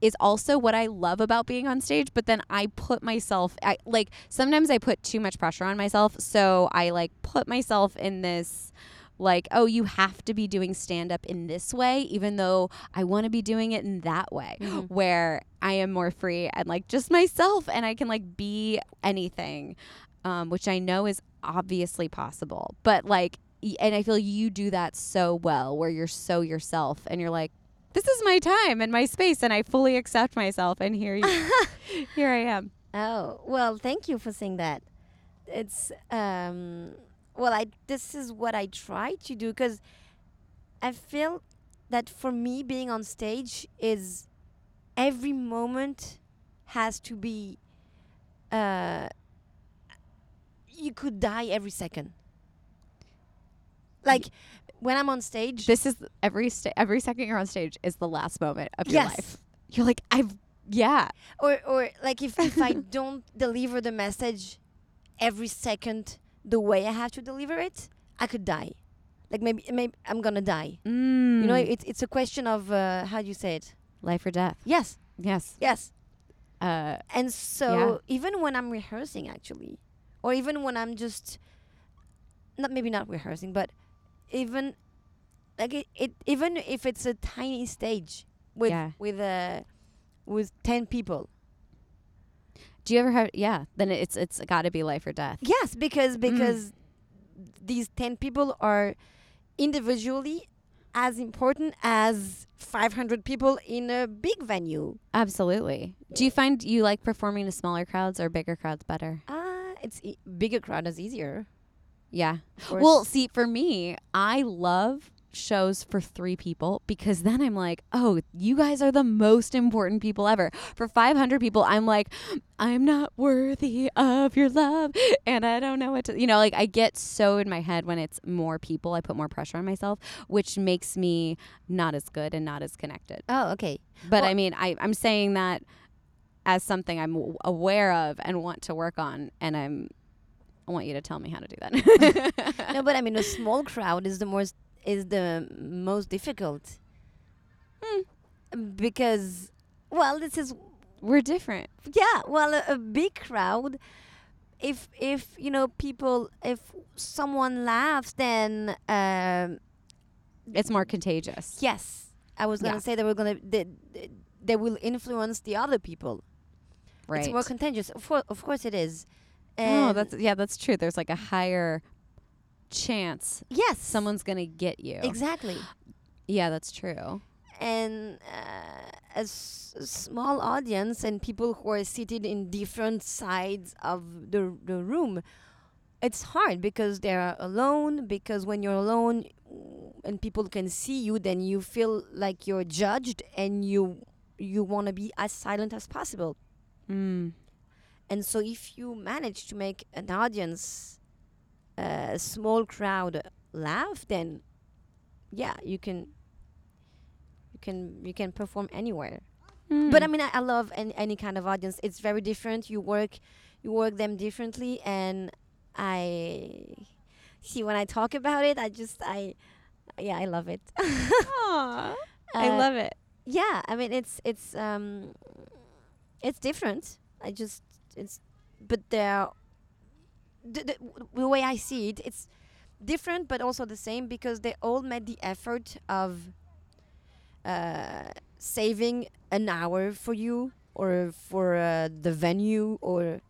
is also what I love about being on stage, but then I put myself I like sometimes I put too much pressure on myself, so I like put myself in this like, oh, you have to be doing stand up in this way even though I want to be doing it in that way Mhm. where I am more free and like just myself and I can like be anything. Um, which I know is obviously possible. But like and I feel you do that so well where you're so yourself and you're like this is my time and my space and I fully accept myself and here you here I am. Oh well, thank you for saying that. It's um, well, I this is what I try to do because I feel that for me being on stage is every moment has to be. Uh, you could die every second. Like when I'm on stage, This is every sta- every second you're on stage is the last moment of your Yes. life. You're like I've yeah. or or like if, if I don't deliver the message every second the way I have to deliver it, I could die. Like maybe maybe I'm gonna die. Mm. You know, it's it's a question of uh, how do you say it? life or death. Yes, Yes. yes. Uh And so even when I'm rehearsing, actually, or even when I'm just not maybe not rehearsing, but even like it, it even if it's a tiny stage with Yeah. with uh with ten people. do you ever have yeah, then it's it's got to be life or death. Yes, because Mm. because these ten people are individually as important as 500 people in a big venue. Absolutely. Do you find you like performing to smaller crowds or bigger crowds better? Ah, it's e- bigger crowd is easier. Yeah. Well, see, for me, I love shows for three people because then I'm like, oh, you guys are the most important people ever. For 500 people, I'm like, I'm not worthy of your love. And I don't know what to, you know, like I get so in my head when it's more people, I put more pressure on myself, which makes me not as good and not as connected. oh, okay. But Well- I mean, I, I'm saying that as something I'm aware of and want to work on. And I'm, I want you to tell me how to do that. no, but I mean, a small crowd is the most is the most difficult Hmm. because, well, this is We're different. yeah. Well, a, a big crowd. If if you know people, if someone laughs, then um, It's more contagious. yes, I was gonna Yeah. say they were gonna they, they, they will influence the other people. Right. It's more contagious. Of course, of course, it is. Oh, that's yeah, that's true. There's like a higher chance yes someone's gonna get you. exactly Yeah, that's true. and uh, a, s- a small audience and people who are seated in different sides of the the room it's hard because they're alone because when you're alone and people can see you then you feel like you're judged and you you want to be as silent as possible Mm. And so if you manage to make an audience uh, a small crowd laugh then yeah you can you can you can perform anywhere. But i Mm. mean i, I love any, any kind of audience. It's very different. You work you work them differently. And i see when i talk about it i just i yeah i love it. Aw, I Uh, love it. yeah i mean it's it's um it's different. I just it's but they're the, the, the way i see it it's different but also the same because they all made the effort of uh, saving an hour for you or for uh, the venue or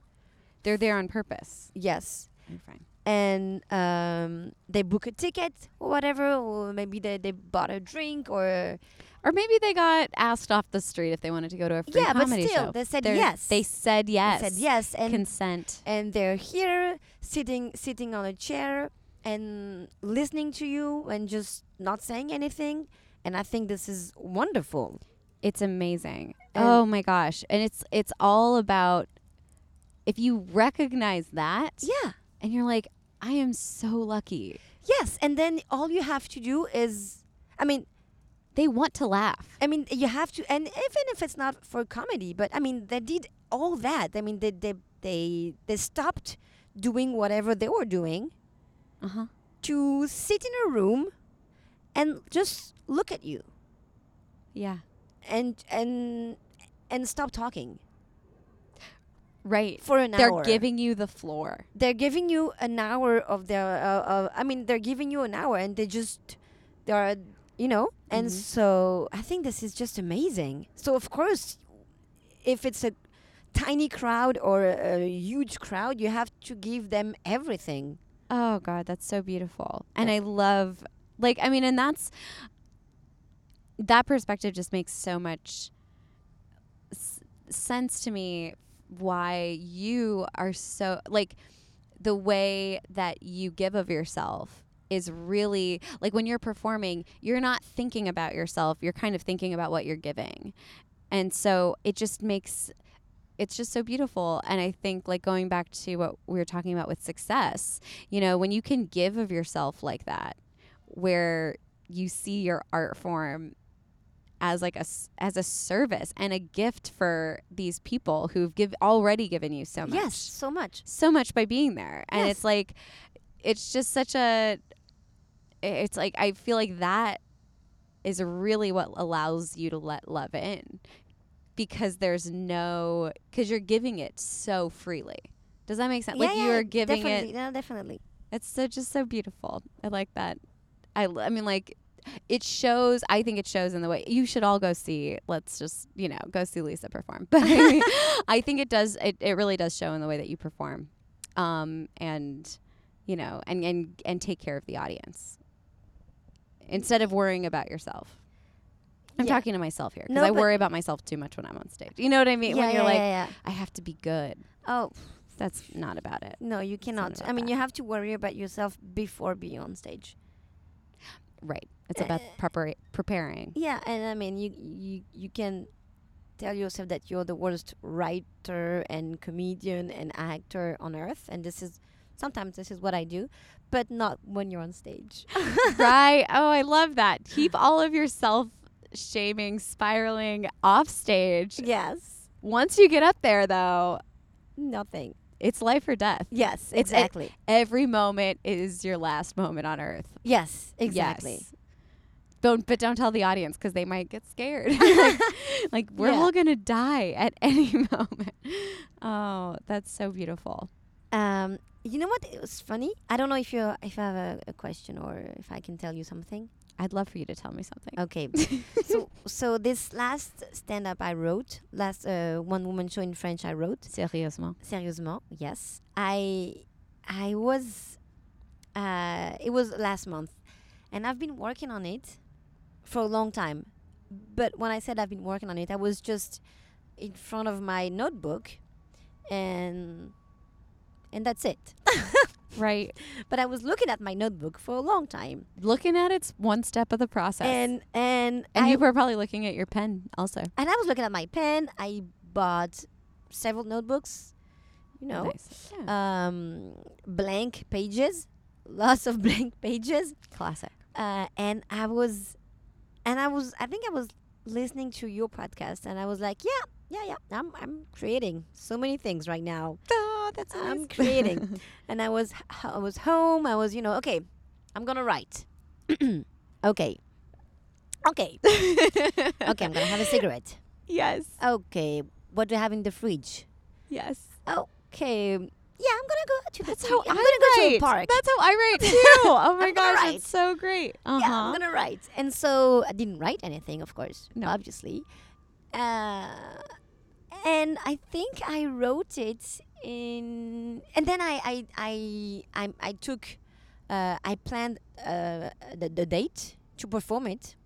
They're there on purpose. yes You're fine. and um, they book a ticket or whatever or maybe they, they bought a drink or Or maybe they got asked off the street if they wanted to go to a free yeah but still show. they said They're- yes They said yes. They said yes and Consent. and they're here sitting sitting on a chair and listening to you and just not saying anything and i think this is wonderful It's amazing. And- oh my gosh. And it's it's all about if you recognize that yeah and you're like, I am so lucky. yes and then all you have to do is i mean They want to laugh. i mean you have to and even if it's not for comedy but i mean they did all that i mean they they they, they stopped doing whatever they were doing Uh-huh. to sit in a room and just look at you Yeah. and and and stop talking Right. for an hour. They're giving you the floor. they're giving you an hour of their. Uh, uh, I mean, they're giving you an hour, and they just they are, you know. And Mhm. so I think this is just amazing. So of course, if it's a tiny crowd or a, a huge crowd, you have to give them everything. Oh god, that's so beautiful. And I love like I mean and that's that perspective just makes so much s- sense to me why you are so like the way that you give of yourself is really like when you're performing, you're not thinking about yourself, you're kind of thinking about what you're giving. And so it just makes it's just so beautiful and I think like going back to what we were talking about with success, you know, when you can give of yourself like that where you see your art form as like a as a service and a gift for these people who've give already given you so much Yes, so much. so much by being there and Yes. it's like it's just such a it's like i feel like that is really what allows you to let love in because there's no because you're giving it so freely. Does that make sense? Like yeah, you're giving definitely, it Yeah, definitely. it's so just so beautiful. I like that. I I mean like it shows i think it shows in the way you should all go see let's just you know go see lisa perform. But I, mean, I think it does it, it really does show in the way that you perform um and you know and and and take care of the audience instead of worrying about yourself. I'm Yeah. talking to myself here because No, i worry about myself too much when i'm on stage. You know what i mean? Yeah, when you're yeah, like i have to be good. Oh. That's not about it. No, you cannot. I mean, that. you have to worry about yourself before being on stage. right. It's about eh. prepara- preparing. Yeah, and I mean, you you you can tell yourself that you're the worst writer and comedian and actor on earth, and this is sometimes this is what I do, but not when you're on stage. right. Oh, I love that. Keep all of your self shaming spiraling off stage. yes, Once you get up there, though, nothing. it's life or death. Yes, It's- it- exactly. Every moment is your last moment on earth. yes, exactly. Yes. Don't, but don't tell the audience because they might get scared. like, like, we're Yeah. all gonna die at any moment. Oh, that's so beautiful. Um, you know what? It was funny. I don't know if you if I have a, a question or if I can tell you something. I'd love for you to tell me something. Okay. so so this last stand up I wrote, last uh, one woman show in French I wrote. Sérieusement. Sérieusement, yes. I I was Uh, it was last month, and I've been working on it for a long time. But when I said I've been working on it, I was just in front of my notebook, and and that's it. Right. But I was looking at my notebook for a long time, Looking at it's one step of the process. and and and I, you were probably looking at your pen also. and I was looking at my pen. I bought several notebooks, you know, Nice. Yeah. um, blank pages, lots of blank pages, Classic. uh, and I was, and I was, I think I was listening to your podcast, and I was like, yeah, yeah, yeah, I'm, I'm creating so many things right now. Oh, that's I'm creating, and I was, I was home. I was, you know, okay, I'm gonna write. okay, okay, okay. I'm gonna have a cigarette. yes. Okay, what do you have in the fridge? Yes. Okay, yeah, I'm gonna go to the. That's how I'm I gonna go to a park. That's how I write too. Oh my gosh, it's so great. Uh Yeah. I'm gonna write. And so I didn't write anything, of course, No. obviously. Uh, and I think I wrote it in, and then I I I I, I took, uh, I planned uh, the the date to perform it,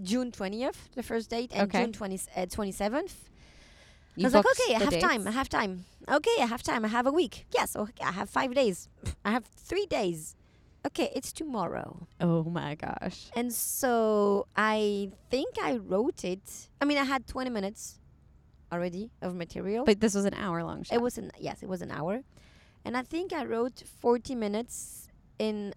June twentieth, the first date, and Okay. June twenty twenty seventh. You I was like, okay, I have time. I dates? have time. Okay, I have time. I have a week. Yes, okay, I have five days. I have three days. Okay, it's tomorrow. Oh my gosh. And so I think I wrote it. I mean, I had 20 minutes already of material. But this was an hour long show. it was an yes, it was an hour, and I think I wrote 40 minutes in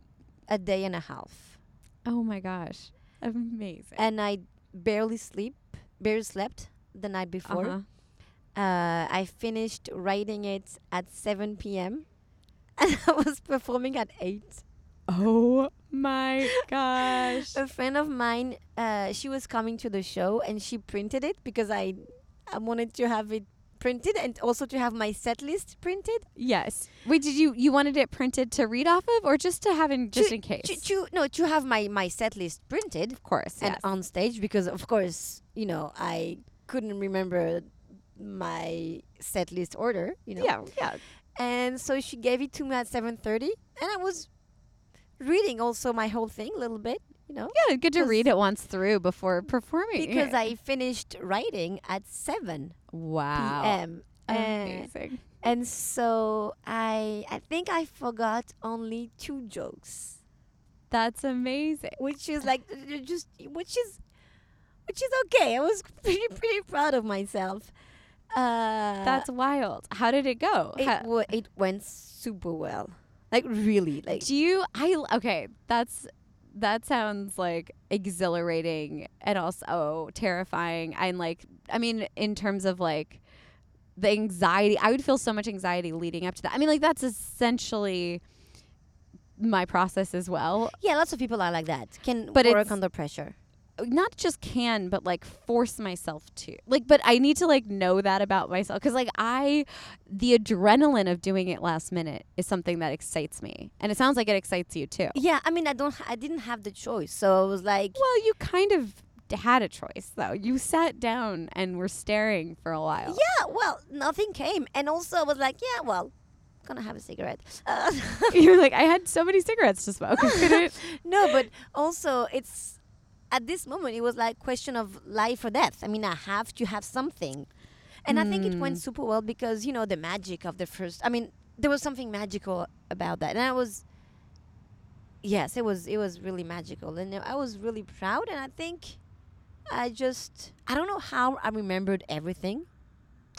a day and a half. oh my gosh. Amazing. And I barely sleep, barely slept the night before. Uh-huh. Uh, I finished writing it at 7 p.m. and I was performing at 8. Oh my gosh. A friend of mine, uh, she was coming to the show and she printed it because I, I wanted to have it printed and also to have my set list printed. yes. Wait, did you you wanted it printed to read off of or just to have in just in case? To, to, no, to have my, my set list printed of course. and Yes. on stage because, of course, you know, I couldn't remember my set list order, you know. yeah, yeah. And so she gave it to me at 7:30 and I was reading also my whole thing a little bit, you know. Yeah, good to read it once through before performing. Because. I finished writing at 7 wow. p.m. And, Amazing. and so I I think I forgot only two jokes, That's amazing. which is like uh, just which is which is okay. I was pretty pretty proud of myself. Uh, That's wild. How did it go? it, wa- it went super well. Like really, like do you I okay, that's that sounds like exhilarating and also terrifying and like I mean in terms of like the anxiety I would feel so much anxiety leading up to that. I mean like that's essentially my process as well. yeah, lots of people are like that. Can But work under pressure. Not just can but like force myself to. Like but I need to like know that about myself cuz like I the adrenaline of doing it last minute is something that excites me. And it sounds like it excites you too. Yeah, I mean, I don't, I didn't have the choice, so I was like, Well, you kind of had a choice, though. You sat down and were staring for a while. yeah, well, nothing came, and also I was like, yeah, well, gonna have a cigarette. Uh, You're like, I had so many cigarettes to smoke. No, but also it's at this moment it was like question of life or death. I mean, I have to have something, and I think it went Mm. super well because you know the magic of the first. I mean, there was something magical about that, and I was. Yes, it was. It was really magical, and I was really proud. And I think, I just I don't know how I remembered everything.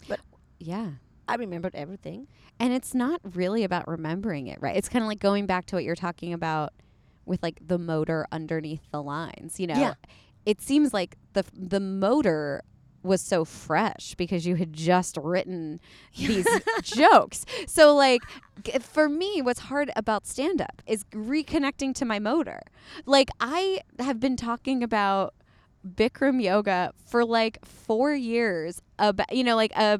But yeah. I remembered everything. And it's not really about remembering it, right? It's kind of like going back to what you're talking about with like the motor underneath the lines, you know? Yeah. It seems like the the motor was so fresh because you had just written these jokes. So like for me what's hard about stand up is reconnecting to my motor. Like I have been talking about Bikram yoga for like 4 years about you know like uh,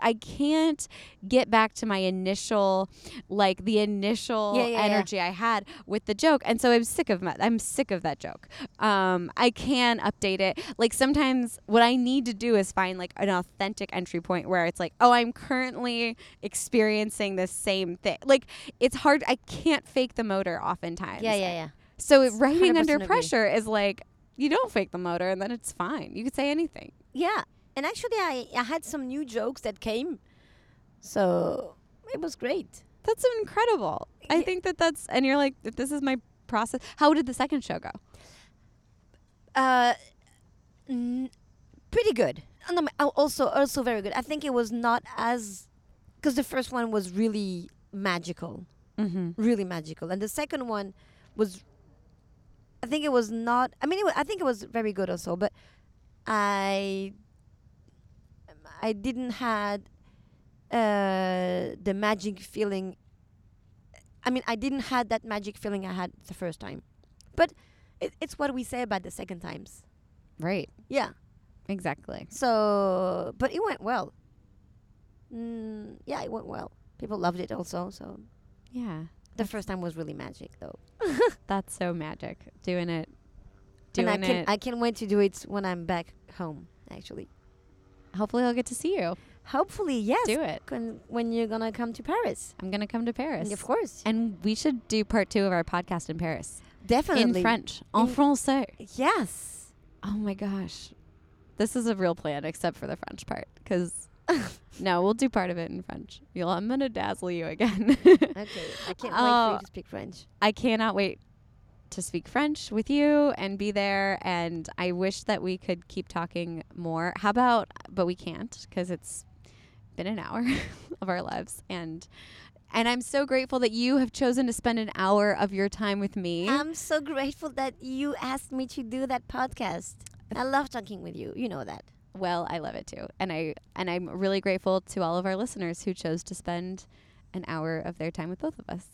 I can't get back to my initial, like the initial Yeah, yeah, yeah. energy I had with the joke, and so I'm sick of my, I'm sick of that joke. Um, I can update it. Like sometimes what I need to do is find like an authentic entry point where it's like, oh, I'm currently experiencing the same thing. Like it's hard. I can't fake the motor oftentimes. Yeah, yeah, yeah. So It's writing 100% under agree. pressure is like you don't fake the motor, and then it's fine. You could say anything. Yeah. And actually, I, I had some new jokes that came. So it was great. That's incredible. I Yeah. think that that's and you're like, if this is my process. How did the second show go? Uh, n- pretty good. And also, also very good. I think it was not as. Because the first one was really magical. Mm-hmm. really magical. And the second one was, I think it was not. I mean, it wa I think it was very good also, but I, I didn't had uh, the magic feeling. I mean, I didn't had that magic feeling I had the first time, but it, it's what we say about the second times. Right. Yeah. Exactly. So, but it went well. Mm, yeah, it went well. People loved it also. So Yeah. the first time was really magic, though. That's so magic. Doing it. and Doing I can it. I can't wait to do it when I'm back home. Actually, Hopefully, I'll get to see you. hopefully, yes. Do it. When, when you're gonna come to Paris, I'm gonna come to Paris. of course, And we should do part two of our podcast in Paris definitely in French, en In- français. Yes. Oh my gosh, this is a real plan, except for the French part, because no, we'll do part of it in French. You'll, I'm gonna dazzle you again. Okay. I can't wait for Oh. you to speak French. I cannot wait to speak French with you and be there. And I wish that we could keep talking more. How about, but we can't because it's been an hour of our lives. And and I'm so grateful that you have chosen to spend an hour of your time with me. I'm so grateful that you asked me to do that podcast. I love talking with you. You know that. well, I love it too. And I and I'm really grateful to all of our listeners who chose to spend an hour of their time with both of us.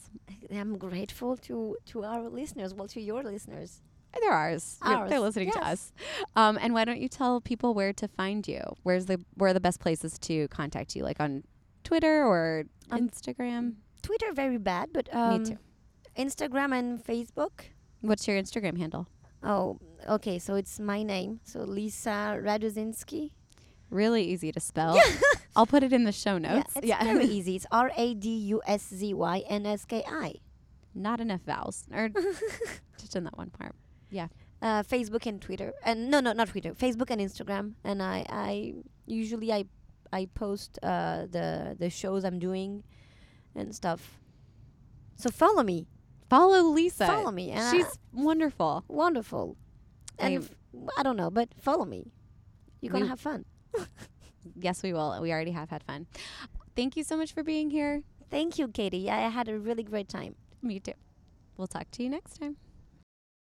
I'm grateful to to our listeners. Well, to your listeners. They're ours. They're- They're Ours, listening to us. Um, and why don't you tell people where to find you? Where's the where are the best places to contact you? Like on Twitter or Um, Instagram? Twitter very bad, but um, too. Instagram and Facebook. What's your Instagram handle? Oh, okay. So it's my name. So Lisa Raduszynski. Really easy to spell. I'll put it in the show notes. Yeah, it's very easy. It's R A D U S Z Y N S K I. Not enough vowels. Or just in that one part. Uh, Facebook and Twitter, and no, no, not Twitter. Facebook and Instagram, and I, I usually I, I post uh, the the shows I'm doing, and stuff. So follow me, Follow Lisa. follow me. And She's wonderful. wonderful, and I've- f- I don't know, but follow me. You're gonna have fun. Yes, we will. We already have had fun. Thank you so much for being here. Thank you, Katie. Yeah, I had a really great time. Me too. We'll talk to you next time.